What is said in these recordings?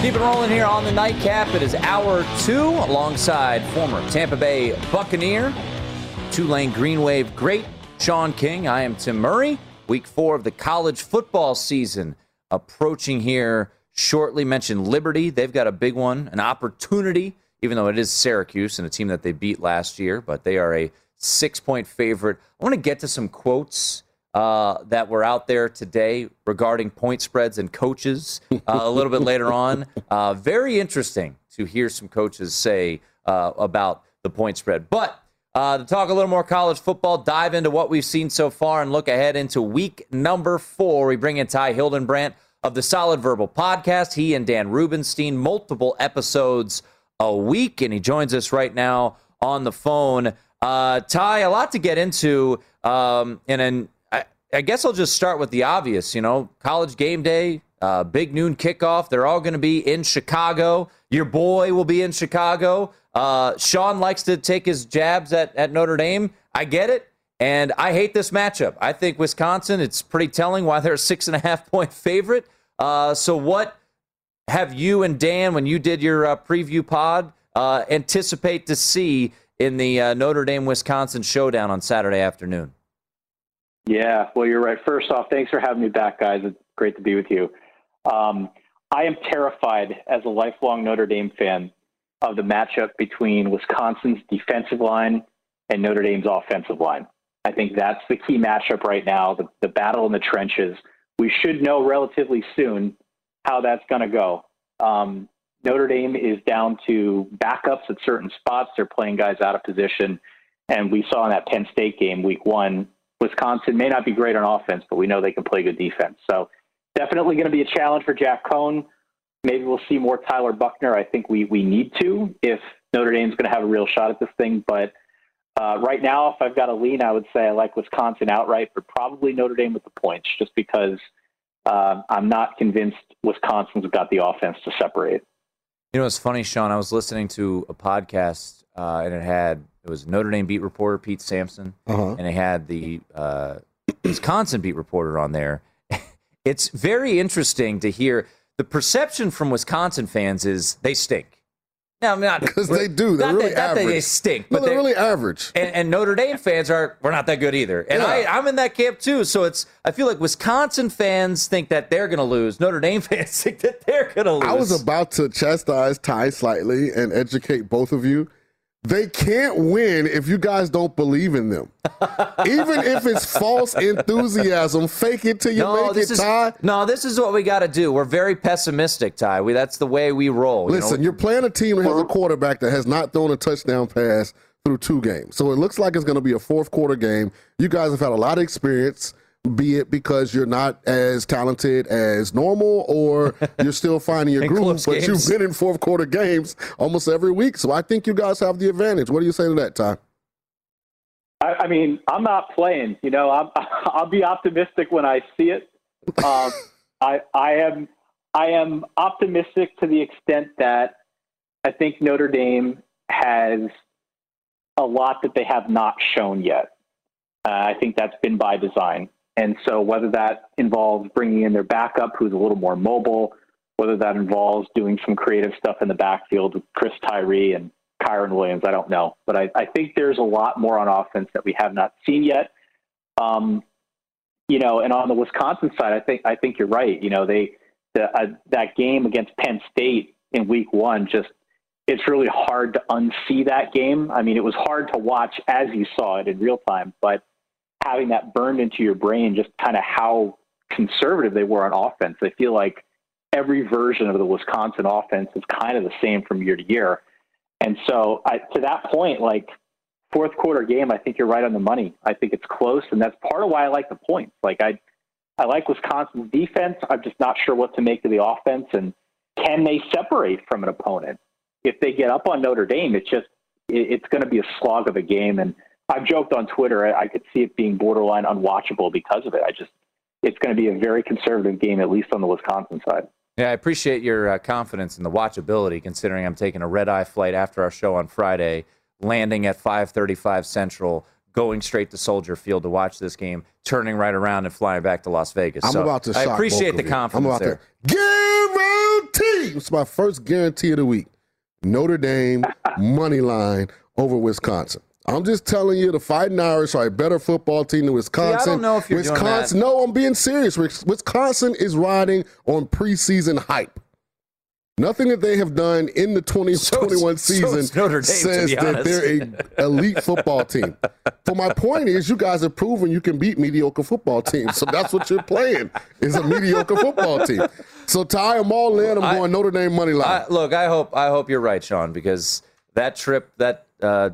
Keep it rolling here on the nightcap. It is hour two alongside former Tampa Bay Buccaneer, Tulane Green Wave great Sean King. I am Tim Murray. Week four of the college football season approaching here shortly. Mentioned Liberty. They've got a big one, an opportunity, even though it is Syracuse and a team that they beat last year, but they are a six point favorite. I want to get to some quotes uh, that were out there today regarding point spreads and coaches uh, a little bit later on. Uh, very interesting to hear some coaches say uh, about the point spread. But uh, to talk a little more college football, dive into what we've seen so far, and look ahead into week number four. We bring in Ty Hildenbrandt of the Solid Verbal Podcast. He and Dan Rubenstein, multiple episodes a week, and he joins us right now on the phone. Uh, Ty, a lot to get into, um, and then I, guess I'll just start with the obvious. You know, college game day, uh, big noon kickoff. They're all going to be in Chicago. Your boy will be in Chicago. Uh, Sean likes to take his jabs at, at Notre Dame. I get it. And I hate this matchup. I think Wisconsin, it's pretty telling why they're a six and a half point favorite. Uh, so, what have you and Dan, when you did your uh, preview pod, uh, anticipate to see in the uh, Notre Dame Wisconsin showdown on Saturday afternoon? Yeah, well, you're right. First off, thanks for having me back, guys. It's great to be with you. Um, I am terrified as a lifelong Notre Dame fan of the matchup between Wisconsin's defensive line and Notre Dame's offensive line. I think that's the key matchup right now, the, the battle in the trenches. We should know relatively soon how that's going to go. Um, Notre Dame is down to backups at certain spots. They're playing guys out of position. And we saw in that Penn State game, week one, Wisconsin may not be great on offense, but we know they can play good defense. So definitely going to be a challenge for Jack Coan. Maybe we'll see more Tyler Buchner. I think we we need to if Notre Dame's going to have a real shot at this thing. But uh, right now, if I've got a lean, I would say I like Wisconsin outright, but probably Notre Dame with the points, just because uh, I'm not convinced Wisconsin's got the offense to separate. You know, it's funny, Sean. I was listening to a podcast, uh, and it had it was Notre Dame beat reporter Pete Sampson, uh-huh. and it had the uh, Wisconsin beat reporter on there. it's very interesting to hear the perception from Wisconsin fans is they stink. No, not because they do. They're really that, average. That they stink, but no, they're, they're, really average. And, and, Notre Dame fans are we're not that good either. And yeah. I, I'm in that camp too. So it's I feel like Wisconsin fans think that they're going to lose. Notre Dame fans think that they're going to lose. I was about to chastise Ty slightly and educate both of you they can't win if you guys don't believe in them. Even if it's false enthusiasm, fake it till you no, make this it, is, Ty. No, this is what we got to do. We're very pessimistic, Ty. We, that's the way we roll. Listen, you know? you're playing a team that has a quarterback that has not thrown a touchdown pass through two games. So it looks like it's going to be a fourth quarter game. You guys have had a lot of experience be it because you're not as talented as normal or you're still finding your groove, but games. you've been in fourth quarter games almost every week. So I think you guys have the advantage. What do you say to that, Ty? I, I mean, I'm not playing. You know, I'm, I'll be optimistic when I see it. Um, I, I am, I am optimistic to the extent that I think Notre Dame has a lot that they have not shown yet. Uh, I think that's been by design. And so, whether that involves bringing in their backup, who's a little more mobile, whether that involves doing some creative stuff in the backfield with Chris Tyree and Kyren Williams, I don't know. But I, I think there's a lot more on offense that we have not seen yet. Um, you know, and on the Wisconsin side, I think I think you're right. You know, they the, uh, that game against Penn State in Week One just it's really hard to unsee that game. I mean, it was hard to watch as you saw it in real time, but having that burned into your brain, just kind of how conservative they were on offense. They feel like every version of the Wisconsin offense is kind of the same from year to year. And so, I, to that point, like fourth quarter game, I think you're right on the money. I think it's close, and that's part of why I like the points. Like I, I like Wisconsin's defense. I'm just not sure what to make of the offense, and can they separate from an opponent? If they get up on Notre Dame, it's just it, it's going to be a slog of a game, and I've joked on Twitter. I, I could see it being borderline unwatchable because of it. I just, it's going to be a very conservative game, at least on the Wisconsin side. Yeah, I appreciate your uh, confidence in the watchability, considering I'm taking a red eye flight after our show on Friday, landing at 5:35 Central, going straight to Soldier Field to watch this game, turning right around and flying back to Las Vegas. I'm so about to. I appreciate the confidence. I'm about there. to guarantee. It's my first guarantee of the week. Notre Dame money line over Wisconsin. I'm just telling you, the Fighting Irish are a better football team than Wisconsin. See, I don't know if you're Wisconsin, doing that. no, I'm being serious. Wisconsin is riding on preseason hype. Nothing that they have done in the 2021 so, season so Dame, says that they're an elite football team. But my point is, you guys have proven you can beat mediocre football teams. So that's what you're playing is a mediocre football team. So Ty I'm all in. I'm I, going Notre Dame money line. I, look, I hope I hope you're right, Sean, because that trip that. Uh,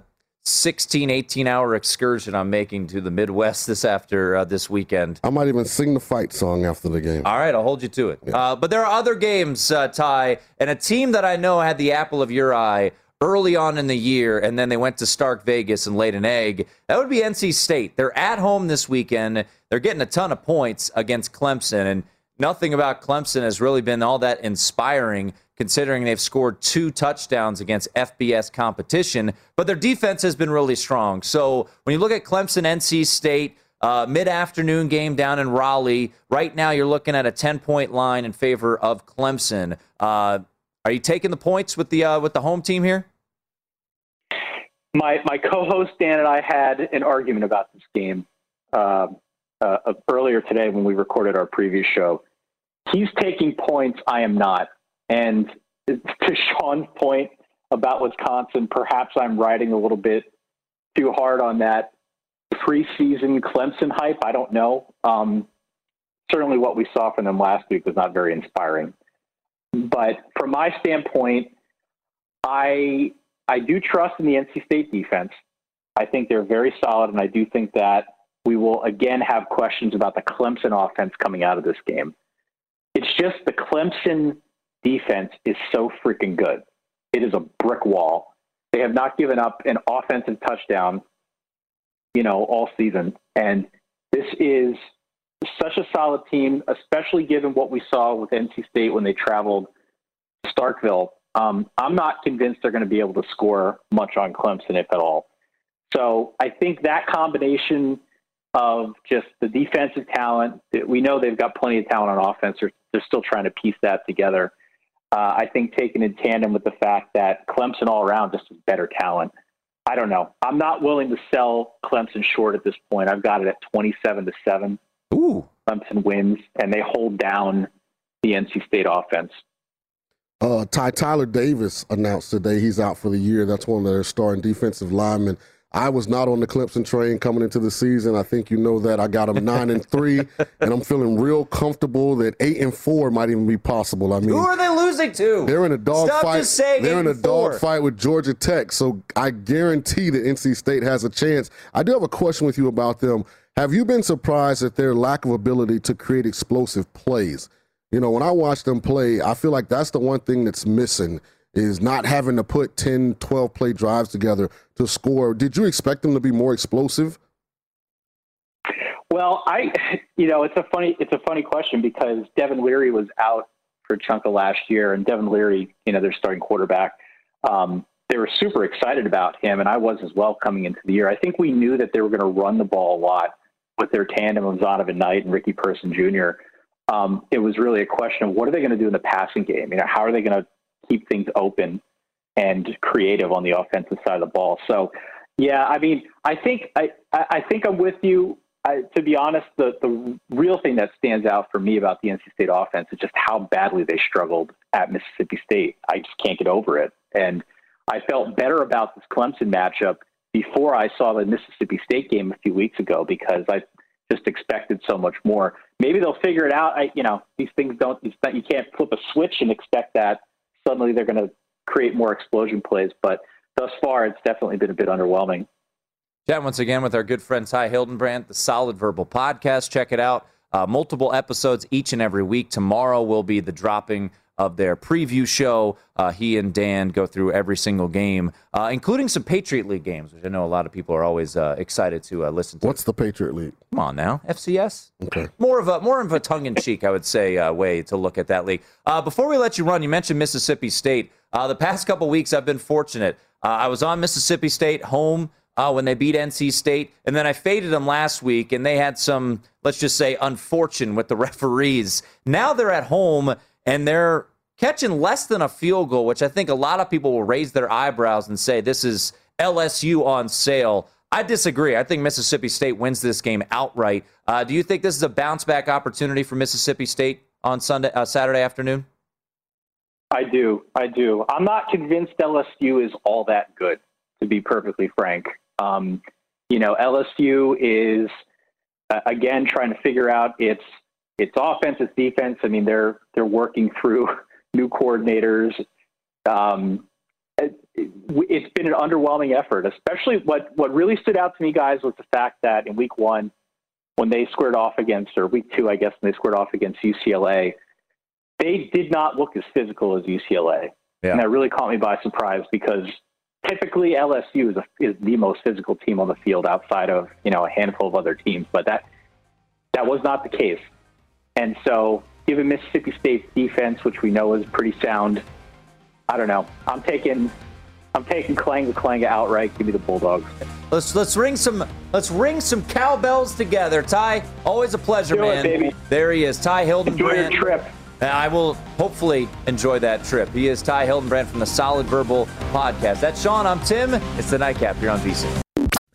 16, 18 hour excursion I'm making to the Midwest this after uh, this weekend. I might even sing the fight song after the game. All right, I'll hold you to it. Yeah. Uh, but there are other games, uh, Ty, and a team that I know had the apple of your eye early on in the year, and then they went to Stark Vegas and laid an egg. That would be NC State. They're at home this weekend. They're getting a ton of points against Clemson, and nothing about Clemson has really been all that inspiring considering they've scored two touchdowns against FBS competition, but their defense has been really strong. So when you look at Clemson, NC State, uh, mid afternoon game down in Raleigh, right now you're looking at a 10 point line in favor of Clemson. Uh, are you taking the points with the uh, with the home team here? My my co-host Dan and I had an argument about this game uh, uh, earlier today when we recorded our previous show. He's taking points. I am not. And to Sean's point about Wisconsin, perhaps I'm riding a little bit too hard on that preseason Clemson hype. I don't know. Um, certainly, what we saw from them last week was not very inspiring. But from my standpoint, I I do trust in the NC State defense. I think they're very solid, and I do think that we will again have questions about the Clemson offense coming out of this game. It's just the Clemson defense is so freaking good. It is a brick wall. They have not given up an offensive touchdown, you know, all season. And this is such a solid team, especially given what we saw with NC State when they traveled Starkville. Um, I'm not convinced they're going to be able to score much on Clemson, if at all. So I think that combination of just the defensive talent, we know they've got plenty of talent on offense. They're, they're still trying to piece that together uh, I think taken in tandem with the fact that Clemson all around just is better talent. I don't know. I'm not willing to sell Clemson short at this point. I've got it at 27 to seven. Ooh. Clemson wins, and they hold down the NC State offense. Uh, Ty Tyler Davis announced today he's out for the year. That's one of their starting defensive linemen. I was not on the Clemson train coming into the season. I think you know that. I got them nine and three, and I'm feeling real comfortable that eight and four might even be possible. I mean, Who are they losing to? They're in a dog Stop fight. just saying They're in a four. dog fight with Georgia Tech, so I guarantee that NC State has a chance. I do have a question with you about them. Have you been surprised at their lack of ability to create explosive plays? You know, when I watch them play, I feel like that's the one thing that's missing is not having to put 10, 12 play drives together to score. Did you expect them to be more explosive? Well, I, you know, it's a funny, it's a funny question because Devin Leary was out for a chunk of last year, and Devin Leary, you know, their starting quarterback. Um, they were super excited about him, and I was as well coming into the year. I think we knew that they were going to run the ball a lot with their tandem of Zonovan Knight and Ricky Person Jr. Um, it was really a question of what are they going to do in the passing game? You know, how are they going to keep things open and creative on the offensive side of the ball? So, yeah, I mean, I think I, I think I'm with you. I, to be honest, the the real thing that stands out for me about the NC State offense is just how badly they struggled at Mississippi State. I just can't get over it, and I felt better about this Clemson matchup before I saw the Mississippi State game a few weeks ago because I just expected so much more. Maybe they'll figure it out. I, you know, these things don't. You can't flip a switch and expect that suddenly they're going to create more explosion plays. But thus far, it's definitely been a bit underwhelming. Chat once again with our good friend Ty Hildenbrandt, the Solid Verbal Podcast. Check it out. Uh, multiple episodes each and every week. Tomorrow will be the dropping of their preview show. Uh, he and Dan go through every single game, uh, including some Patriot League games, which I know a lot of people are always uh, excited to uh, listen to. What's the Patriot League? Come on now, FCS. Okay. More of a more of a tongue in cheek, I would say, uh, way to look at that league. Uh, before we let you run, you mentioned Mississippi State. Uh, the past couple weeks, I've been fortunate. Uh, I was on Mississippi State home uh, when they beat NC State, and then I faded them last week, and they had some, let's just say, unfortune with the referees. Now they're at home and they're catching less than a field goal, which I think a lot of people will raise their eyebrows and say this is LSU on sale. I disagree. I think Mississippi State wins this game outright. Uh, do you think this is a bounce back opportunity for Mississippi State on Sunday, uh, Saturday afternoon? I do. I do. I'm not convinced LSU is all that good, to be perfectly frank. Um, you know, LSU is uh, again trying to figure out its its offense, its defense. I mean, they're they're working through new coordinators. Um, it, it's been an underwhelming effort. Especially what what really stood out to me, guys, was the fact that in week one, when they squared off against, or week two, I guess, when they squared off against UCLA, they did not look as physical as UCLA, Yeah. and that really caught me by surprise because typically LSU is, a, is the most physical team on the field outside of you know a handful of other teams, but that that was not the case. And so, given Mississippi State's defense, which we know is pretty sound, I don't know. I'm taking I'm taking Clang Clang outright. Give me the Bulldogs. Let's let's ring some let's ring some cowbells together. Ty, always a pleasure, it, man. baby. There he is, Ty Hildenbrandt. Enjoy your trip. I will hopefully enjoy that trip. He is Ty Hildenbrandt from the Solid Verbal Podcast. That's Sean. I'm Tim. It's the Nightcap here on VSIN.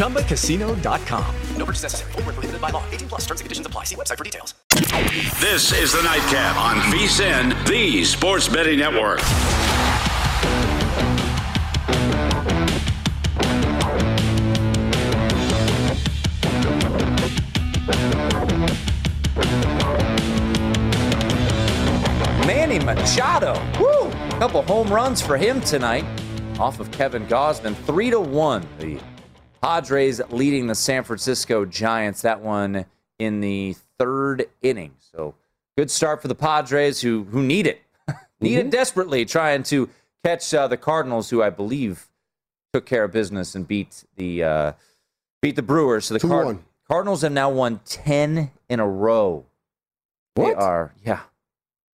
ChumbaCasino.com. No purchase necessary. Full prohibited by law. 18 plus terms and conditions apply. See website for details. This is the Nightcap on VSIN, the Sports Betting Network. Manny Machado. Woo! A Couple home runs for him tonight off of Kevin Gausman. Three to one. The Padres leading the San Francisco Giants. That one in the third inning. So good start for the Padres who who need it. need mm-hmm. it desperately, trying to catch uh, the Cardinals, who I believe took care of business and beat the uh, beat the Brewers. So the Card- Cardinals have now won ten in a row. What? They are, yeah.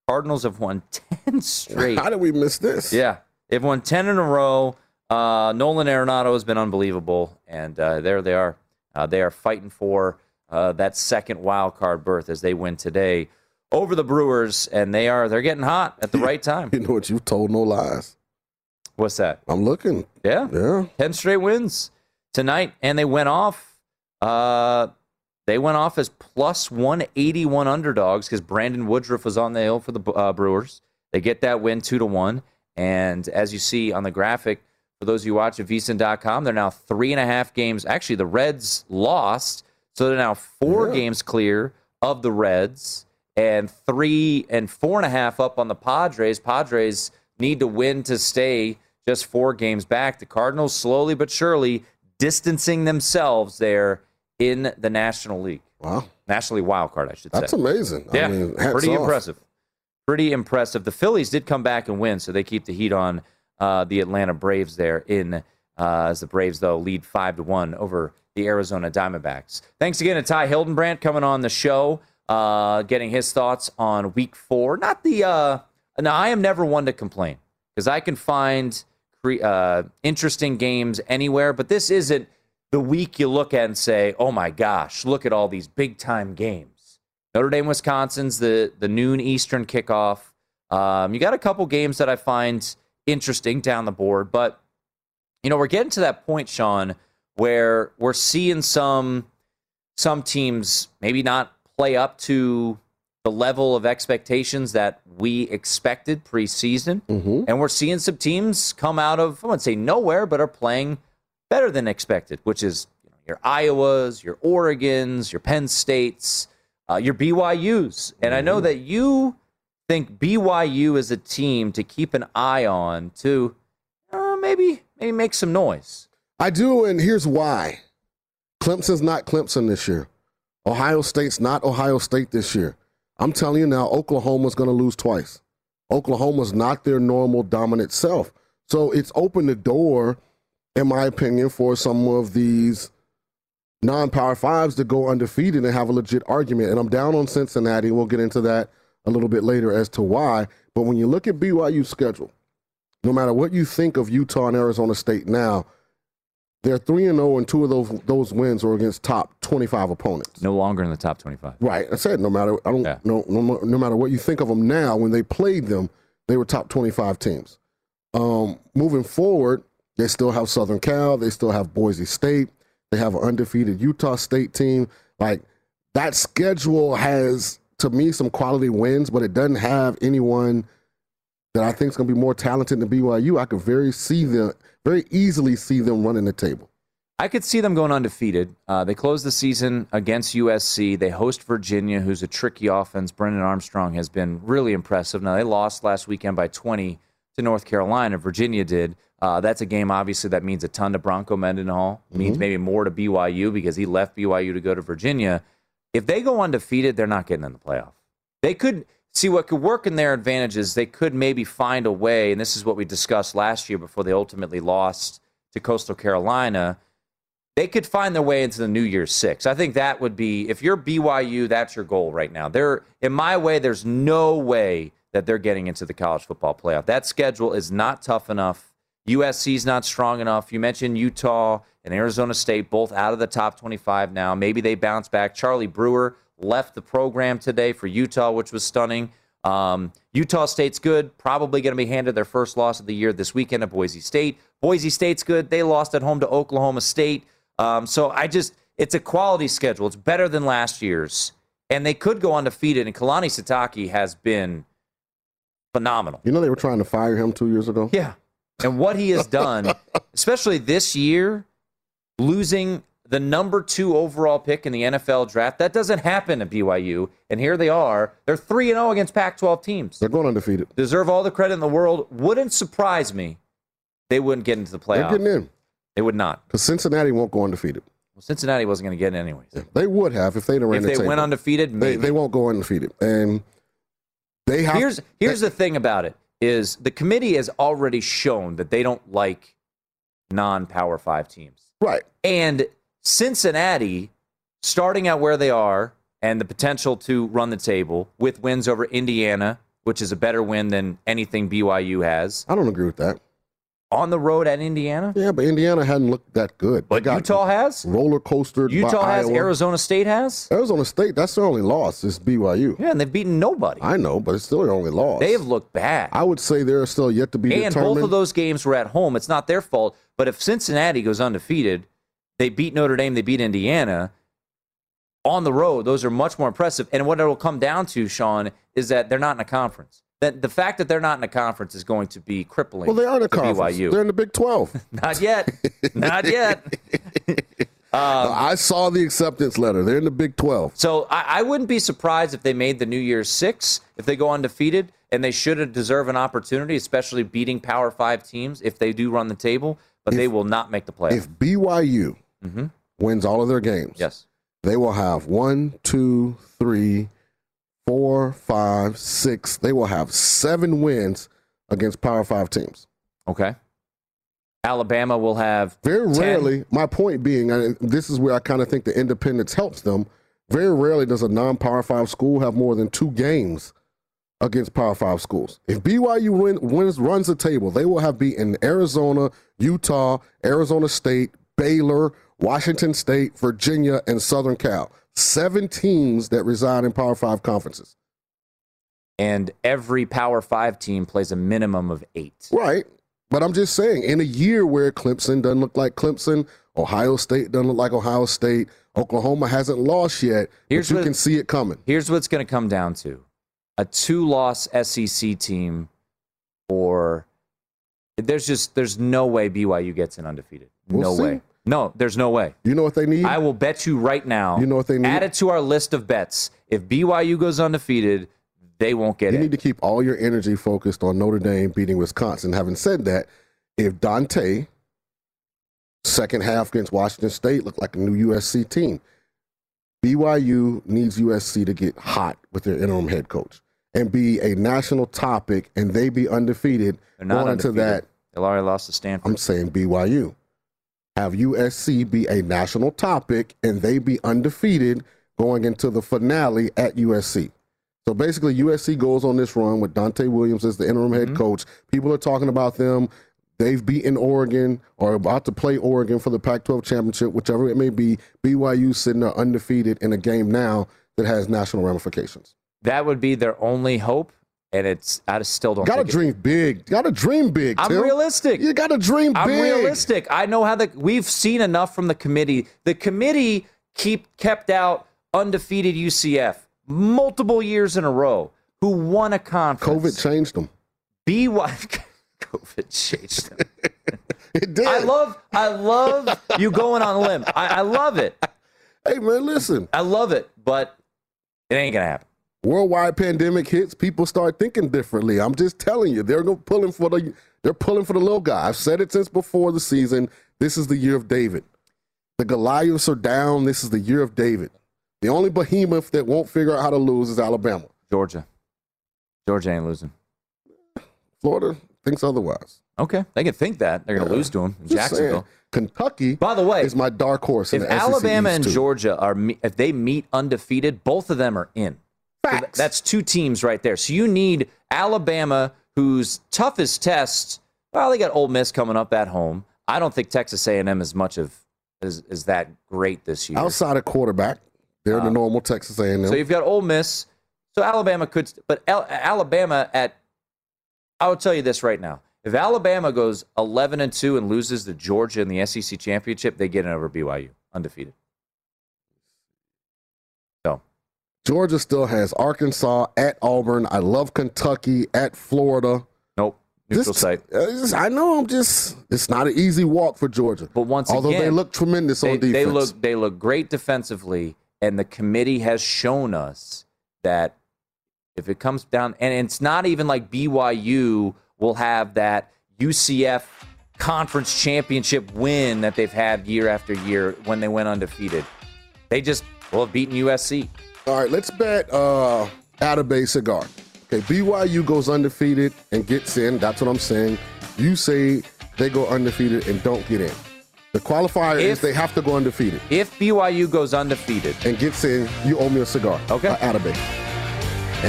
Cardinals have won 10 straight. How did we miss this? Yeah. They've won 10 in a row. Uh, Nolan Arenado has been unbelievable. And uh, there they are. Uh, they are fighting for uh, that second wild card berth as they win today over the Brewers. And they are they're getting hot at the right time. you know what? You told no lies. What's that? I'm looking. Yeah. Yeah. 10 straight wins tonight. And they went off. Uh, they went off as plus 181 underdogs because Brandon Woodruff was on the hill for the uh, Brewers. They get that win two to one. And as you see on the graphic, for those of you watch at vsin.com, they're now three and a half games. Actually, the Reds lost, so they're now four yeah. games clear of the Reds and three and four and a half up on the Padres. Padres need to win to stay just four games back. The Cardinals slowly but surely distancing themselves there in the National League. Wow. National League wild card, I should That's say. That's amazing. Yeah. I mean, pretty off. impressive. Pretty impressive. The Phillies did come back and win, so they keep the heat on uh, the Atlanta Braves there in uh, as the Braves though lead five to one over the Arizona Diamondbacks. Thanks again to Ty Hildenbrandt coming on the show, uh, getting his thoughts on Week Four. Not the uh, now I am never one to complain because I can find cre- uh, interesting games anywhere, but this isn't the week you look at and say, oh my gosh, look at all these big time games. Notre Dame, Wisconsin's the, the noon Eastern kickoff. Um, you got a couple games that I find interesting down the board, but you know, we're getting to that point, Sean, where we're seeing some some teams maybe not play up to the level of expectations that we expected preseason. Mm-hmm. And we're seeing some teams come out of, I wouldn't say nowhere, but are playing better than expected, which is you know, your Iowas, your Oregons, your Penn States, uh, your BYU's. And I know that you think BYU is a team to keep an eye on to uh, maybe maybe make some noise. I do, and here's why. Clemson's not Clemson this year. Ohio State's not Ohio State this year. I'm telling you now, Oklahoma's going to lose twice. Oklahoma's not their normal dominant self. So it's opened the door in my opinion, for some of these non power fives to go undefeated and have a legit argument. And I'm down on Cincinnati. We'll get into that a little bit later as to why. But when you look at BYU's schedule, no matter what you think of Utah and Arizona State now, they're 3 and 0 and two of those those wins were against top 25 opponents. No longer in the top 25. Right. I said no matter I don't yeah. no, no no matter what you think of them now when they played them, they were top 25 teams. Um, moving forward, they still have Southern Cal. They still have Boise State. They have an undefeated Utah State team. Like that schedule has, to me, some quality wins, but it doesn't have anyone that I think is going to be more talented than BYU. I could very see them, very easily see them running the table. I could see them going undefeated. Uh, they close the season against USC. They host Virginia, who's a tricky offense. Brennan Armstrong has been really impressive. Now, they lost last weekend by 20 to North Carolina. Virginia did. Uh, that's a game, obviously, that means a ton to Bronco Mendenhall. Means Mm-hmm. maybe more to BYU because he left BYU to go to Virginia. If they go undefeated, they're not getting in the playoff. They could see what could work in their advantage is they could maybe find a way, and this is what we discussed last year before they ultimately lost to Coastal Carolina. They could find their way into the New Year's Six. I think that would be if you're BYU, that's your goal right now. There, in my way, there's no way that they're getting into the college football playoff. That schedule is not tough enough. USC's not strong enough. You mentioned Utah and Arizona State, both out of the top 25 now. Maybe they bounce back. Charlie Brewer left the program today for Utah, which was stunning. Um, Utah State's good. Probably going to be handed their first loss of the year this weekend at Boise State. Boise State's good. They lost at home to Oklahoma State. Um, so I just, it's a quality schedule. It's better than last year's. And they could go undefeated. And Kalani Sitake has been phenomenal. You know they were trying to fire him two years ago. Yeah. And what he has done, especially this year, losing the number two overall pick in the NFL draft, that doesn't happen at BYU. And here they are. They're 3 0 against Pac 12 teams. They're going undefeated. Deserve all the credit in the world. Wouldn't surprise me they wouldn't get into the playoffs. They're getting in They would not. because Cincinnati won't go undefeated. Well, Cincinnati wasn't going to get in anyways. They would have if they'd have ran If the they table. went undefeated, they, maybe. they won't go undefeated. And they have. here's here's the thing about it is the committee has already shown that they don't like non-power 5 teams. Right. And Cincinnati, starting out where they are and the potential to run the table with wins over Indiana, which is a better win than anything BYU has, I don't agree with that. On the road at Indiana. Yeah, but Indiana hadn't looked that good. But Utah has. roller coaster. Utah has. Arizona State has. Arizona State. That's their only loss. Is BYU. Yeah, and they've beaten nobody. I know, but it's still their only loss. They have looked bad. I would say they're still yet to be and determined. both of those games were at home. It's not their fault. But if Cincinnati goes undefeated, they beat Notre Dame, they beat Indiana on the road. Those are much more impressive. And what it will come down to, Sean, is that they're not in a conference. That the fact that they're not in a conference is going to be crippling. well, they are in a conference. BYU. They're in the Big Twelve. not yet. not yet. Um, I saw the acceptance letter. They're in the Big Twelve. So I, I wouldn't be surprised if they made the New Year's Six, if they go undefeated, and they should have deserve an opportunity, especially beating Power Five teams if they do run the table. But they will not make the playoff. If BYU Mhm. wins all of their games, Yes. they will have one, two, three, four, five, six. They will have seven wins against Power Five teams. Okay. Alabama will have Very 10. rarely, my point being, and this is where I kind of think the independence helps them. Very rarely does a non-power five school have more than two games against power five schools. If BYU win, wins, runs the table, they will have beaten Arizona, Utah, Arizona State, Baylor, Washington State, Virginia, and Southern Cal. Seven teams that reside in power five conferences. and every Power Five team plays a minimum of eight. Right. But I'm just saying, in a year where Clemson doesn't look like Clemson, Ohio State doesn't look like Ohio State, Oklahoma hasn't lost yet, Here's but you what- can see it coming. Here's what it's going to come down to: a two-loss SEC team, or there's just there's no way BYU gets an undefeated. We'll no see. way. No, there's no way. You know what they need? I will bet you right now. You know what they need? Add it to our list of bets. If BYU goes undefeated, they won't get it. you need to keep all your energy focused on Notre Dame beating Wisconsin. Having said that, if Donte second half against Washington State looked like a new USC team, BYU needs USC to get hot with their interim head coach and be a national topic, and they be undefeated They're not going into undefeated. that. They already lost to Stanford. I'm saying BYU. Have USC be a national topic and they be undefeated going into the finale at USC. So basically, USC goes on this run with Donte Williams as the interim head mm-hmm. coach. People are talking about them. They've beaten Oregon or about to play Oregon for the Pac 12 championship, whichever it may be. BYU sitting there undefeated in a game now that has national ramifications. that would be their only hope, and it's I just still don't. Got to think it- dream big. Got to dream big. I'm Tim. realistic. You got to dream I'm big. realistic. I know how the we've seen enough from the committee. The committee keep kept out undefeated UCF multiple years in a row, who won a conference. COVID changed them. BYU COVID changed them. it did. I love, I love you going on a limb. I, I love it. Hey man, listen. I love it, but it ain't gonna happen. Worldwide pandemic hits, people start thinking differently. I'm just telling you, they're pulling for the they're pulling for the little guy. I've said it since before the season. This is the year of David. The Goliaths are down. This is the year of David. The only behemoth that won't figure out how to lose is Alabama. Georgia. Georgia ain't losing. Florida thinks otherwise. Okay, they can think that they're gonna lose to them in Just saying. Jacksonville. Kentucky, by the way, is my dark horse. In If Alabama and. Georgia are if they meet undefeated, both of them are in. So that's two teams right there. So you need Alabama, whose toughest test. Well, they got Ole Miss coming up at home. I don't think Texas A&M is much of is, is that great this year. outside of quarterback, they're the normal Texas A&M. Uh, So you've got Ole Miss. So Alabama could, but Al- Alabama at. I will tell you this right now: if Alabama goes eleven and two and loses to Georgia in the SEC championship, they get in over BYU undefeated. So Georgia still has Arkansas at Auburn. I love Kentucky at Florida. Nope. Neutral site. uh, I know. I'm just. It's not an easy walk for Georgia. But once although again, they look tremendous they, on defense, they look they look great defensively, and the committee has shown us that if it comes down, and it's not even like BYU will have that UCF conference championship win that they've had year after year when they went undefeated. They just will have beaten USC. All right, let's bet uh, Atabey Cigar. Okay, BYU goes undefeated and gets in. That's what I'm saying. You say they go undefeated and don't get in. The qualifier is they have to go undefeated If BYU goes undefeated, and gets in. You owe me a cigar. Okay. Uh, Atabey.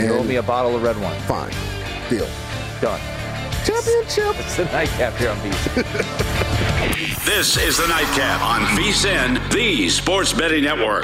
you owe me a bottle of red wine. Fine. Deal. Done. Championship. It's the nightcap here on VSIN. This is the Nightcap on VSIN, the Sports Betting Network.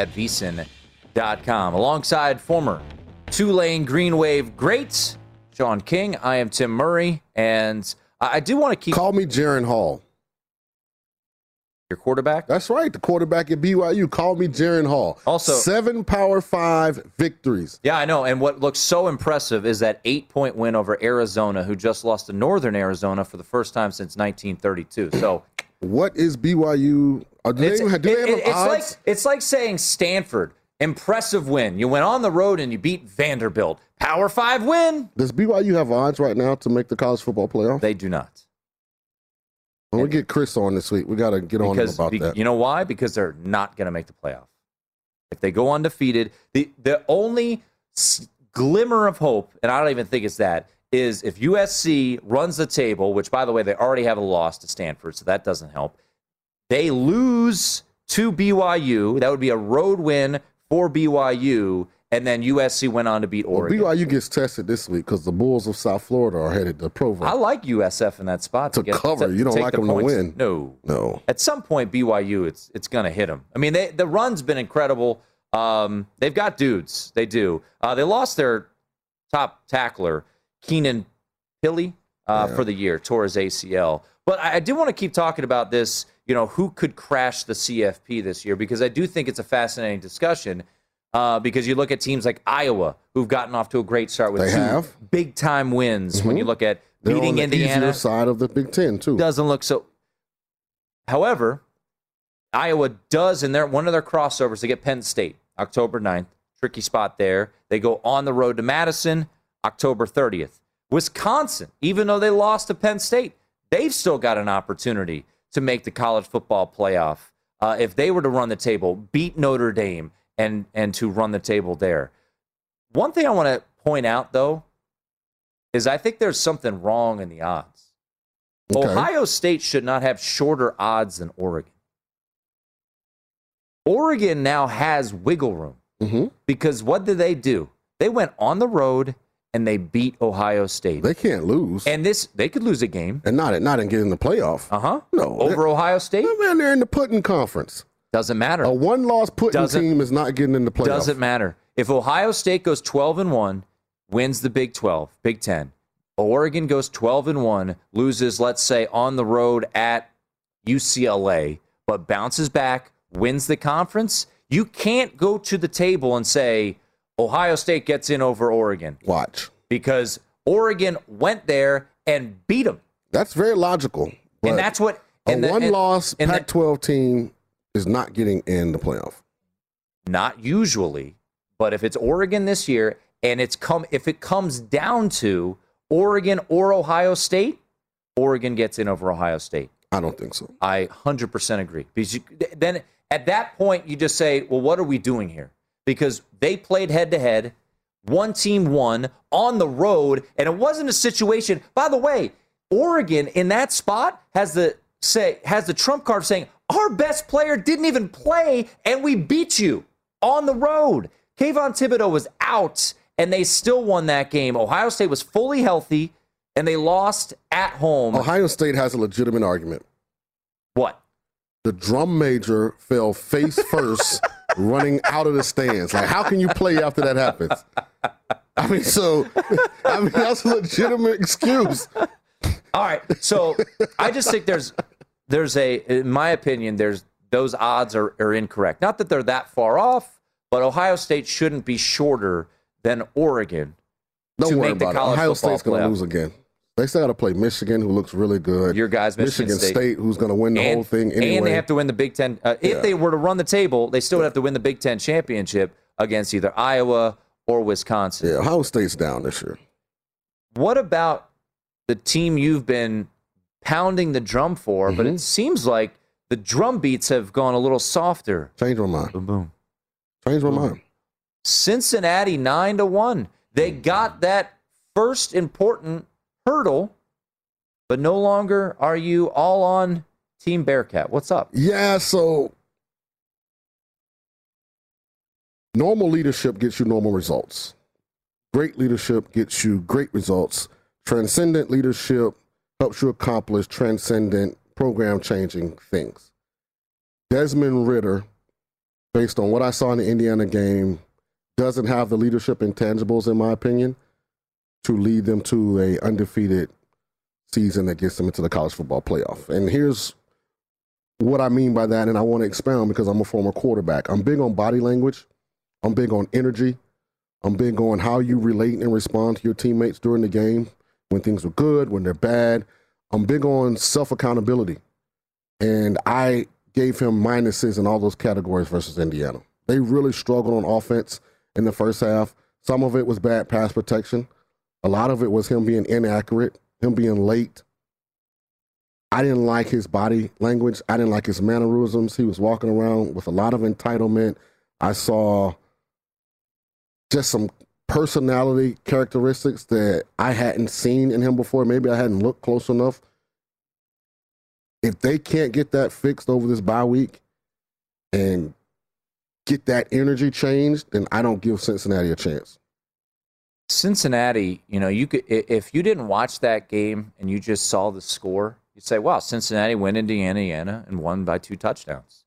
at vsin.com. Alongside former Tulane Green Wave greats, Sean King, I am Tim Murray, and I I do want to keep. Call me Jaren Hall. Your quarterback? That's right. The quarterback at BYU. Call me Jaren Hall. Also- seven Power Five victories. Yeah, I know. And what looks so impressive is that eight point win over Arizona, who just lost to Northern Arizona for the first time since 1932. So What is BYU? Uh, Do they, it's, have- do they it- it's odds? like it's like saying Stanford, impressive win. You went on the road and you beat Vanderbilt. Power five win. Does BYU have odds right now to make the college football playoff? They do not. When we get Chris on this week, we got to get on him about be- that. you know why? Because they're not going to make the playoff. If they go undefeated, the the only s- glimmer of hope, and I don't even think it's that, is if USC runs the table, which by the way they already have a loss to Stanford, so that doesn't help. They lose to BYU. That would be a road win for BYU, and then USC went on to beat Well, Oregon. BYU gets tested this week because the Bulls of South Florida are headed to Provo. I like USF in that spot To get, cover. You don't like the 'em to points. win. No, no. at some point BYU it's it's going to hit them. I mean, they, the run's been incredible. Um, they've got dudes. They do. Uh, they lost their top tackler Keenan Pili uh, Yeah. for the year, tore his ACL. But I, I do want to keep talking about this. You know, who could crash the CFP this year? Because I do think it's a fascinating discussion. Uh, because you look at teams like Iowa, who've gotten off to a great start with They two big time wins. When Mhm. you look at They're beating on the Indiana, side of the Big Ten too. doesn't look so. However, Iowa does in their one of their crossovers. They get Penn State October 9th. Tricky spot there. They go on the road to Madison October 30th. Wisconsin, even though they lost to Penn State, they've still got an opportunity to make the college football playoff. Uh, if they were to run the table, beat Notre Dame, and and to run the table there. One thing I want to point out though is I think there's something wrong in the odds Okay. Ohio State should not have shorter odds than Oregon. Oregon now has wiggle room Mm-hmm. because what did they do? They went on the road and they beat Ohio State. They can't lose. And this they could lose a game. And not not and get in the playoff. Uh huh. No. Over Ohio State? Man, they're in the putting conference. Doesn't matter. A one loss putting Doesn't- team is not getting in the playoff. Doesn't matter. If Ohio State goes 12 and 1, wins the Big 12, Big 10. Oregon goes 12 and 1, loses let's say on the road at UCLA, but bounces back, wins the conference, you can't go to the table and say Ohio State gets in over Oregon Watch. because Oregon went there and beat them. That's very logical. And that's what a the- one and- loss and Pac 12 team is not getting in the playoff. Not usually, but if it's Oregon this year and it's come if it comes down to Oregon or Ohio State, Oregon gets in over Ohio State. I don't think so. I 100% agree. Because you, then at that point you just say, "Well, what are we doing here?" Because they played head to head, one team won on the road, and it wasn't a situation. By the way, Oregon in that spot has the say has the trump card saying, "Our best player didn't even play and we beat you on the road." Kayvon Thibodeaux was out and they still won that game. Ohio State was fully healthy and they lost at home. Ohio State has a legitimate argument. What? The drum major fell face first running out of the stands. Like, how can you play after that happens? I mean, so, I mean, that's a legitimate excuse. All right. So I just think there's there's a in my opinion, there's those odds are, are incorrect. Not that they're that far off, but Ohio State shouldn't be shorter than Oregon Don't to worry make the about it. college Ohio football State's going to lose again. They still got to play Michigan, who looks really good. Your guys, Michigan State. who's going to win the and, whole thing anyway. and they have to win the Big Ten. Uh, if Yeah. they were to run the table, they still would have to win the Big Ten championship against either Iowa or Wisconsin. yeah, Ohio State's down this year. What about the team you've been pounding the drum for? But Mm-hmm. it seems like the drum beats have gone a little softer. Change my mind. Boom, boom. Change my mind. Cincinnati nine to one. They got that first important hurdle, but no longer are you all on Team Bearcat. What's up? Yeah, so normal leadership gets you normal results. Great leadership gets you great results. Transcendent leadership helps you accomplish transcendent program changing things. Desmond Ridder, based on what I saw in the Indiana game, doesn't have the leadership intangibles, in my opinion, to lead them to a undefeated season that gets them into the college football playoff. And here's what I mean by that, and I want to expound because I'm a former quarterback. I'm big on body language. I'm big on energy. I'm big on how you relate and respond to your teammates during the game when things are good, when they're bad. I'm big on self accountability. And I gave him minuses in all those categories versus Indiana. They really struggled on offense in the first half. Some of it was bad pass protection. A lot of it was him being inaccurate, him being late. I didn't like his body language. I didn't like his mannerisms. He was walking around with a lot of entitlement. I saw just some personality characteristics that I hadn't seen in him before. Maybe I hadn't looked close enough. If they can't get that fixed over this bye week and get that energy changed, then I don't give Cincinnati a chance. Cincinnati, you know, you could if you didn't watch that game and you just saw the score, you'd say, "Wow, Cincinnati went Indiana, Indiana and won by two touchdowns."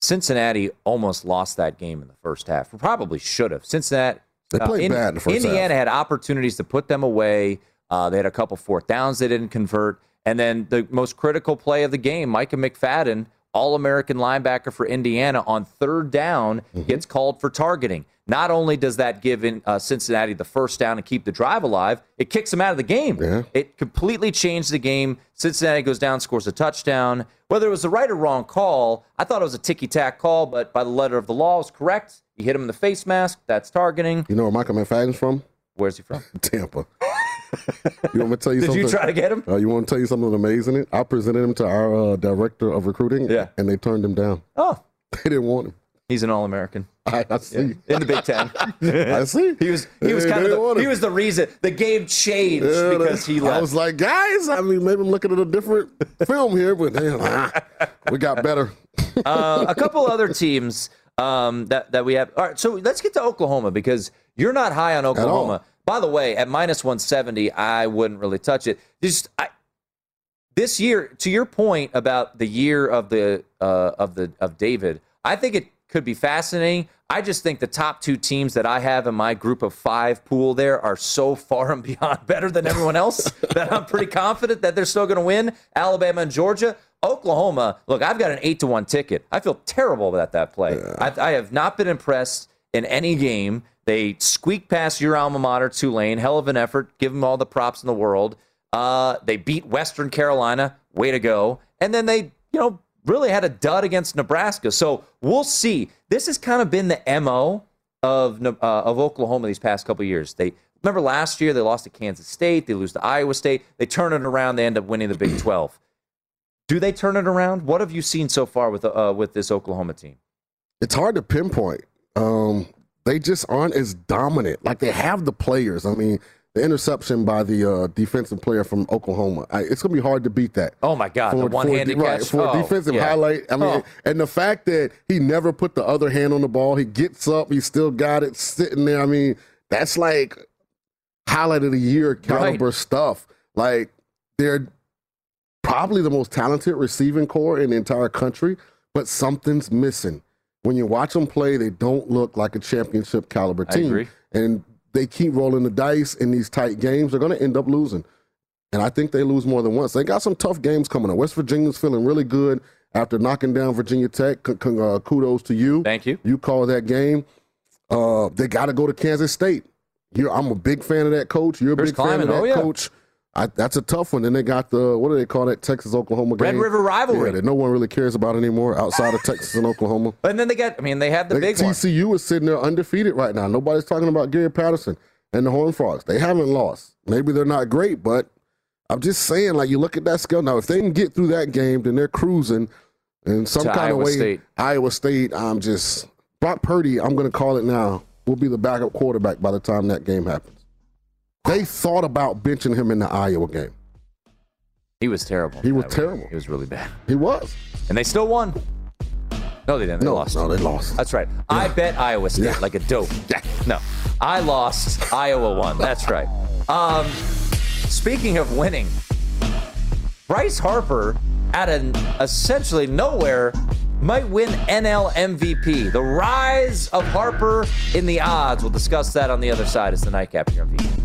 Cincinnati almost lost that game in the first half. Probably should have. Cincinnati They played bad in the first Indiana half. had opportunities to put them away. Uh, they had a couple fourth downs they didn't convert, and then the most critical play of the game, Micah McFadden, All-American linebacker for Indiana, on third down Mm-hmm. gets called for targeting. Not only does that give in, uh, Cincinnati the first down and keep the drive alive, it kicks them out of the game. It completely changed the game. Cincinnati goes down, scores a touchdown. Whether it was the right or wrong call, I thought it was a ticky-tack call, but by the letter of the law, it was correct. You hit him in the face mask. That's targeting. You know where Michael McFadden's from? Where's he from? Tampa. you want me to tell you Did something? you try to get him? Uh, you want to tell you something amazing? I presented him to our uh, director of recruiting, Yeah. and they turned him down. Oh, They didn't want him. he's an All-American. I, I see. in the Big Ten. I see. He was he was They- kind they of the, he was the reason the game changed Yeah, because he I was like, guys, I mean, maybe I'm looking at a different film here, but damn, ah, we got better. uh, a couple other teams um, that that we have. All right, so let's get to Oklahoma because you're not high on Oklahoma. By the way, at minus 170, I wouldn't really touch it. Just I, this year, to your point about the year of the uh, of the of David, I think it could be fascinating. I just think the top two teams that I have in my group of five pool there are so far and beyond better than everyone else that I'm pretty confident that they're still going to win. Alabama and Georgia. Oklahoma, look, I've got an eight to one ticket. I feel terrible about that play. I, I have not been impressed in any game. They squeak past your alma mater, Tulane. Hell of an effort. Give them all the props in the world. Uh, they beat Western Carolina. Way to go. And then they, you know, really had a dud against Nebraska. So we'll see. This has kind of been the MO of, uh, of Oklahoma these past couple years. They remember last year they lost to Kansas State. They lose to Iowa State. They turn it around. They end up winning the Big 12. Do they turn it around? What have you seen so far with uh, with this Oklahoma team? It's hard to pinpoint. Um, they just aren't as dominant. Like they have the players. I mean, the interception by the uh, defensive player from Oklahoma. I, it's going to be hard to beat that. Oh my God, the one-handed right, catch? for Oh, a defensive yeah. highlight. I mean, Oh. and the fact that he never put the other hand on the ball, he gets up, he still got it sitting there. I mean, that's like highlight of the year caliber stuff. Like they're probably the most talented receiving corps in the entire country, but something's missing. When you watch them play, they don't look like a championship caliber I team. agree. And they keep rolling the dice in these tight games. They're going to end up losing. And I think they lose more than once. They got some tough games coming up. West Virginia's feeling really good after knocking down Virginia Tech. C- c- uh, kudos to you. Thank you. You called that game. Uh, they got to go to Kansas State. You're, I'm a big fan of that coach. You're a Chris big fan of that oh, yeah. coach. I, that's a tough one. Then they got the what do they call that Texas Oklahoma Red game? River rivalry. Yeah, that no one really cares about anymore outside of Texas and Oklahoma. And then they got, I mean, they have the They- big one. TCU is sitting there undefeated right now. Nobody's talking about Gary Patterson and the Horned Frogs. They haven't lost. Maybe they're not great, but I'm just saying, like you look at that skill now. If they can get through that game, then they're cruising in some kind Iowa of way. State. Iowa State. I'm just Brock Purdy. I'm going to call it now. Will be the backup quarterback by the time that game happens. They thought about benching him in the Iowa game. He was terrible. He was terrible. He was really bad. He was. And they still won. No, they didn't. They No, lost. no, they lost. That's right. I bet Iowa State Yeah. like a dope. No, I lost. Iowa won. That's right. Um, speaking of winning, Bryce Harper at an essentially nowhere might win NL MVP. The rise of Harper in the odds. We'll discuss that on the other side as the nightcap here on VSIN.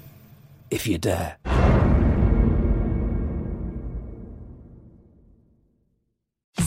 if you dare.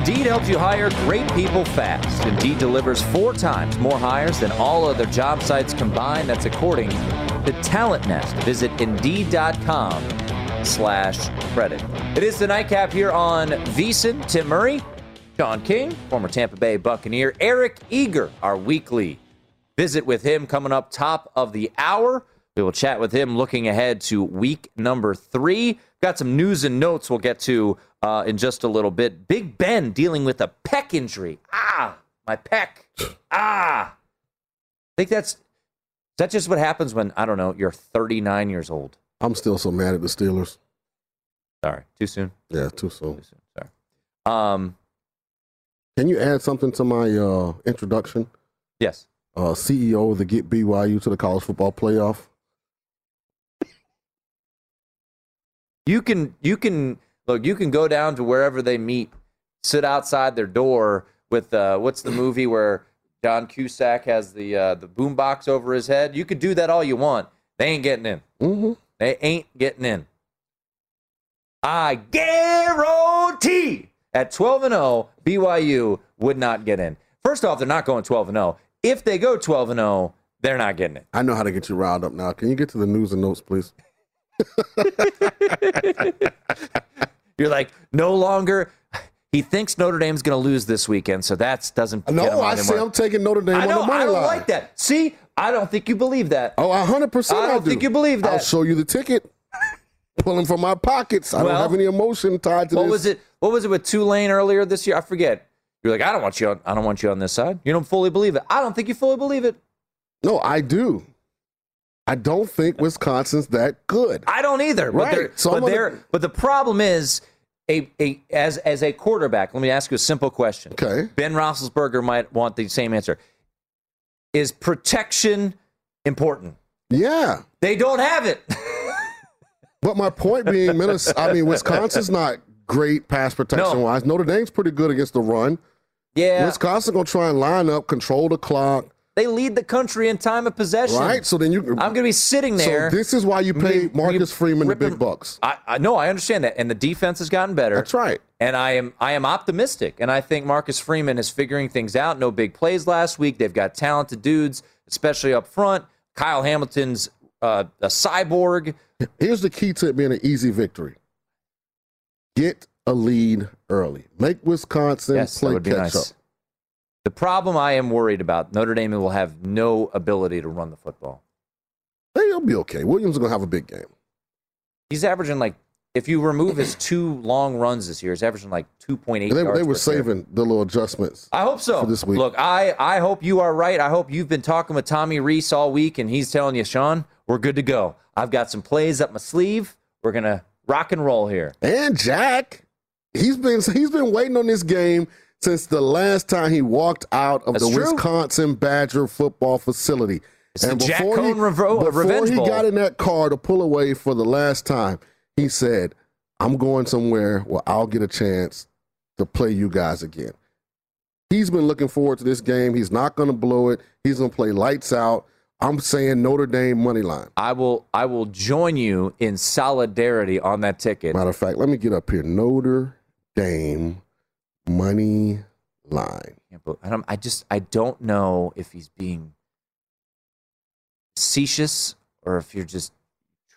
Indeed helps you hire great people fast. Indeed delivers four times more hires than all other job sites combined. That's according to Talent Nest. Visit Indeed.com slash credit. It is the nightcap here on VSIN. Tim Murray, Shaun King, former Tampa Bay Buccaneer, Eric Eager, our weekly visit with him coming up top of the hour. We will chat with him looking ahead to week number three. Got some news and notes we'll get to uh, in just a little bit. Big Ben dealing with a pec injury. Ah, my pec. Ah. I think that's is that just what happens when I don't know you're 39 years old. I'm still so mad at the Steelers. Sorry, too soon. Yeah, too soon. Too soon. Sorry. Um, Can you add something to my uh, introduction? Yes. Uh, CEO of the get BYU to the college football playoff. You can you can look. You can go down to wherever they meet, sit outside their door with uh, what's the movie where John Cusack has the uh, the boombox over his head. You could do that all you want. They ain't getting in. Mm-hmm. They ain't getting in. I guarantee at 12 and 0, BYU would not get in. First off, they're not going 12 and 0. If they go 12 and 0, they're not getting it. I know how to get you riled up now. Can you get to the news and notes, please? You're like, no longer. He thinks Notre Dame's going to lose this weekend, so that doesn't. No, I say. I'm taking Notre Dame I know, on the money line. I don't line. like that. See, I don't think you believe that. Oh, 100% I don't do. think you believe that. I'll show you the ticket. Pulling from my pockets. I don't have any emotion tied to What this. was it? What was it with Tulane earlier this year? I forget. You're like, I don't want you. On, I don't want you on this side. You don't fully believe it. I don't think you fully believe it. No, I do. I don't think Wisconsin's that good. I don't either. But, Right. they're, So but, I'm gonna- but the problem is, a, a as as a quarterback. Let me ask you a simple question. Okay. Ben Roethlisberger might want the same answer. Is protection important? Yeah. They don't have it. But my point being, Minnesota, I mean, Wisconsin's not great pass protection No. wise. Notre Dame's pretty good against the run. yeah, Wisconsin gonna try and line up, control the clock, they lead the country in time of possession. right? So then you. I'm going to be sitting there. So this is why you pay Marcus Freeman the big bucks. I, I know, I understand that, and the defense has gotten better. That's right. And I am I am optimistic, and I think Marcus Freeman is figuring things out. No big plays last week. They've got talented dudes, especially up front. Kyle Hamilton's uh, a cyborg. Here's the key to it being an easy victory: get a lead early. Make Wisconsin Yes, that play catch nice. up. The problem I am worried about: Notre Dame will have no ability to run the football. They'll be okay. Williams is gonna have a big game. He's averaging like, if you remove his two long runs this year, he's averaging like two point eight. They, yards they were saving the little adjustments. I hope so. for this week. Look, I, I hope you are right. I hope you've been talking with Tommy Rees all week and he's telling you, Shaun, we're good to go. I've got some plays up my sleeve. We're going to rock and roll here. And Jack, he's been he's been waiting on this game since the last time he walked out of That's the true. Wisconsin Badger football facility. It's the Jack Coan Revo- uh, before Revenge he got in that car to pull away for the last time, he said, "I'm going somewhere where I'll get a chance to play you guys again." He's been looking forward to this game. He's not going to blow it. He's going to play lights out. I'm saying Notre Dame money line. I will I will join you in solidarity on that ticket. Matter of fact, let me get up here. Notre Dame money line. I, don't, I just I don't know if he's being facetious or if you're just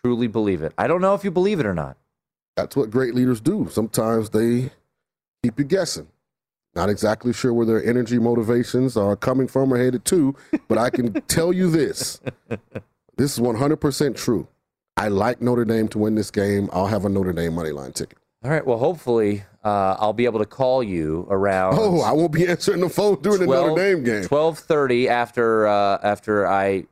truly believe it. I don't know if you believe it or not. That's what great leaders do. Sometimes they keep you guessing. Not exactly sure where their energy motivations are coming from or headed to, but I can tell you this. This is 100% true. I like Notre Dame to win this game. I'll have a Notre Dame money line ticket. All right. Well, hopefully, uh, I'll be able to call you around. Oh, I won't be answering the phone during the Notre Dame game. Twelve thirty after uh, after I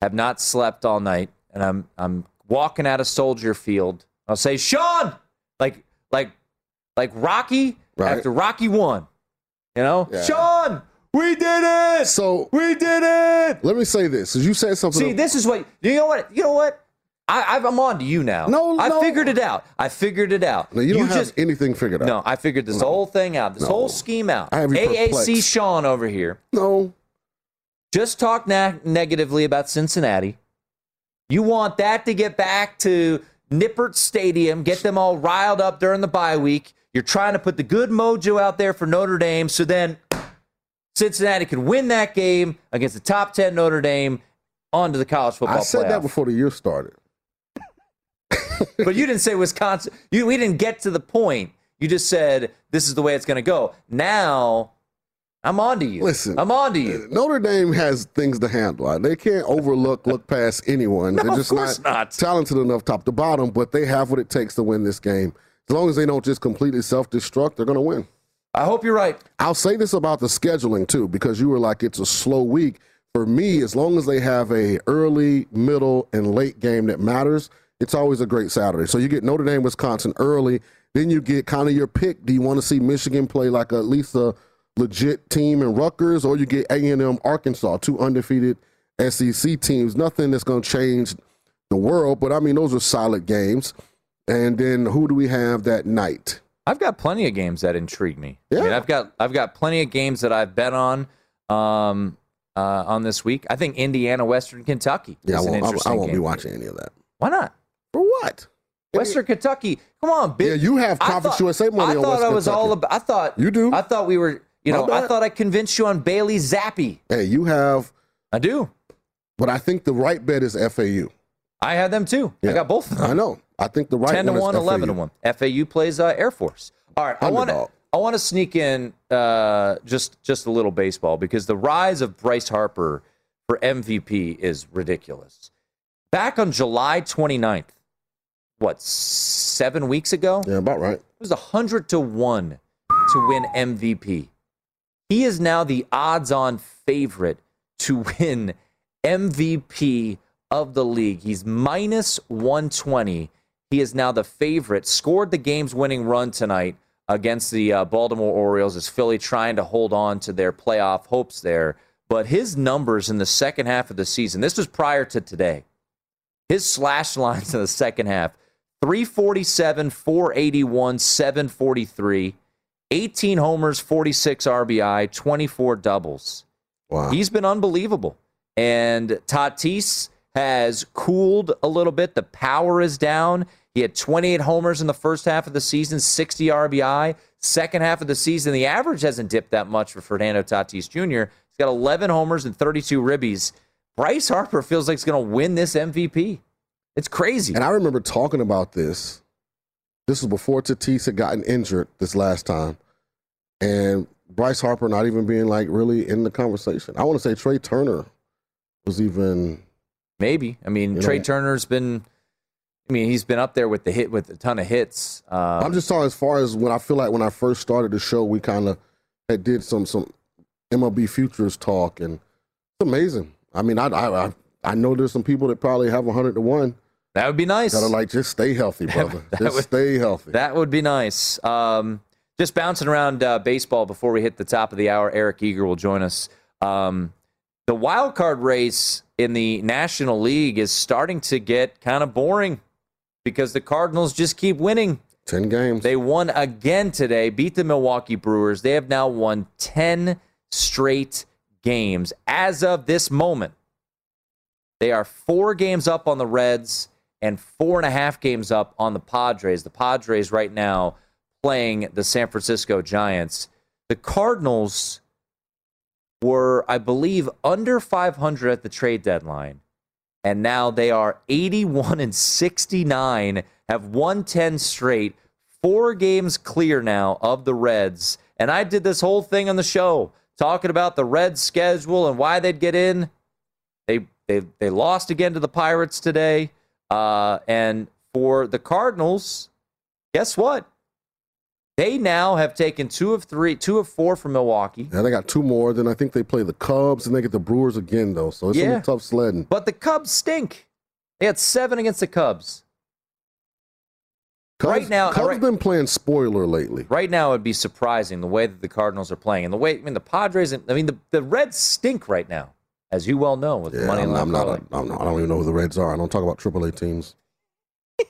have not slept all night, and I'm I'm walking out of Soldier Field. I'll say, Shaun, like like like Rocky Right. after Rocky won. You know, Yeah. Shaun, We did it. So we did it. Let me say this: as you said something. See, this is what you know. What you know? What I, I'm on to you now. No, I no. figured it out. I figured it out. No, you don't have just anything figured out. no. I figured this whole thing out. This No. whole scheme out. I have you AAC perplexed. Shaun over here. No. Just talk na- negatively about Cincinnati. You want that to get back to Nippert Stadium, get them all riled up during the bye week. You're trying to put the good mojo out there for Notre Dame, so then Cincinnati could win that game against the top 10 Notre Dame onto the college football I said playoff. that before the year started. But you didn't say Wisconsin. You, we didn't get to the point. You just said this is the way it's going to go. Now, I'm on to you. Listen, I'm on to you. Uh, Notre Dame has things to handle. They can't overlook, look past anyone. No, They're of just course not. talented enough top to bottom, but they have what it takes to win this game. As long as they don't just completely self destruct, they're going to win. I hope you're right. I'll say this about the scheduling too, because you were like it's a slow week. For me, as long as they have a early, middle, and late game that matters, it's always a great Saturday. So you get Notre Dame, Wisconsin early, then you get kind of your pick. Do you want to see Michigan play like at least a legit team in Rutgers, or you get A and M, Arkansas, two undefeated SEC teams? Nothing that's going to change the world, but I mean those are solid games. And then who do we have that night? I've got plenty of games that intrigue me. Yeah. I mean, I've got I've got plenty of games that I've bet on um, uh, on this week. I think Indiana, Western Kentucky Yeah, I won't, I won't be watching any of that. Why not? What? Western Kentucky. Come on, big. Yeah, you have Conference thought- USA money I on thought West I was Kentucky. all about. I thought You do? I thought we were. You know, I thought I convinced you on Bailey Zappe. Hey, you have, I do. but I think the right bet is FAU. I had them too. I got both of them. I know. I think the right 10 to one is 1, 11 to 1. FAU plays uh, Air Force. All right, I want to I want to sneak in uh, just just a little baseball because the rise of Bryce Harper for MVP is ridiculous. Back on July 29th, what, 7 weeks ago? Yeah, about right. It was 100 to 1 to win MVP. He is now the odds on favorite to win MVP of the league. He's minus 120. He is now the favorite. Scored the game's winning run tonight against the uh, Baltimore Orioles as Philly trying to hold on to their playoff hopes there. But his numbers in the second half of the season, this was prior to today. His slash lines in the second half 347, 481, 743, 18 homers, 46 RBI, 24 doubles. Wow. He's been unbelievable. And Tatis has cooled a little bit. The power is down. He had 28 homers in the first half of the season, 60 RBI. Second half of the season, the average hasn't dipped that much for Fernando Tatis Jr. He's got 11 homers and 32 ribbies. Bryce Harper feels like he's going to win this MVP. It's crazy. And I remember talking about this. This was before Tatis had gotten injured this last time. And Bryce Harper not even being like really in the conversation. I want to say Trea Turner was even Maybe. I mean, Trea know- Turner's been. I mean, he's been up there with the hit with a ton of hits. Um, I'm just talking as far as when I feel like when I first started the show, we kind of did some some MLB futures talk, and it's amazing. I mean, I I I, I know there's some people that probably have 100 to one that would be nice. that are like, just stay healthy, brother. that just would- stay healthy. That would be nice. Um, just bouncing around uh, baseball before we hit the top of the hour. Eric Eager will join us. Um, the wild card race in the National League is starting to get kind of boring because the Cardinals just keep winning. 10 games. They won again today, beat the Milwaukee Brewers. They have now won 10 straight games as of this moment. They are four games up on the Reds and four and a half games up on the Padres. The Padres right now playing the San Francisco Giants. The Cardinals were, I believe, under 500 at the trade deadline. And now they are 81 and 69, have won 10 straight, four games clear now of the Reds. And I did this whole thing on the show talking about the Reds schedule and why they'd get in. They they they lost again to the Pirates today. Uh, and for the Cardinals, guess what? They now have taken two of three, two of four from Milwaukee. Yeah, they got two more. Then I think they play the Cubs and they get the Brewers again, though. So it's Yeah. tough sledding. But the Cubs stink. They had seven against the Cubs. Cubs, right now, Cubs right, been playing spoiler lately. right now, it'd be surprising the way that the Cardinals are playing and the way. I mean, the Padres. I mean, the, the Reds stink right now, as you well know with Yeah, money I'm, I'm not. I'm not- I don't even know who the Reds are. I don't talk about AAA teams.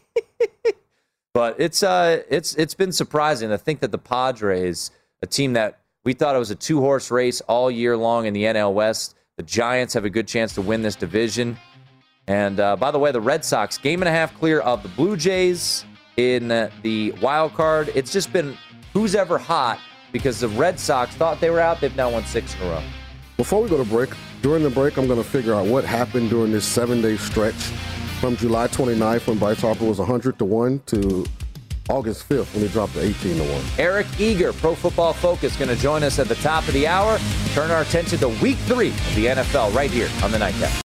But it's uh it's it's been surprising to think that the Padres, a team that we thought it was a two horse race all year long in the NL West, the Giants have a good chance to win this division. And uh, by the way, the Red Sox game and a half clear of the Blue Jays in the wild card. It's just been who's ever hot because the Red Sox thought they were out. They've now won six in a row. Before we go to break, during the break, I'm going to figure out what happened during this seven day stretch from July 29th when Bryce Harper was 100 to 1 to August 5th when he dropped to 18 to 1. Eric Eager, Pro Football Focus, going to join us at the top of the hour. Turn our attention to Week Three of the NFL right here on the Nightcap.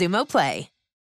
Xumo Play.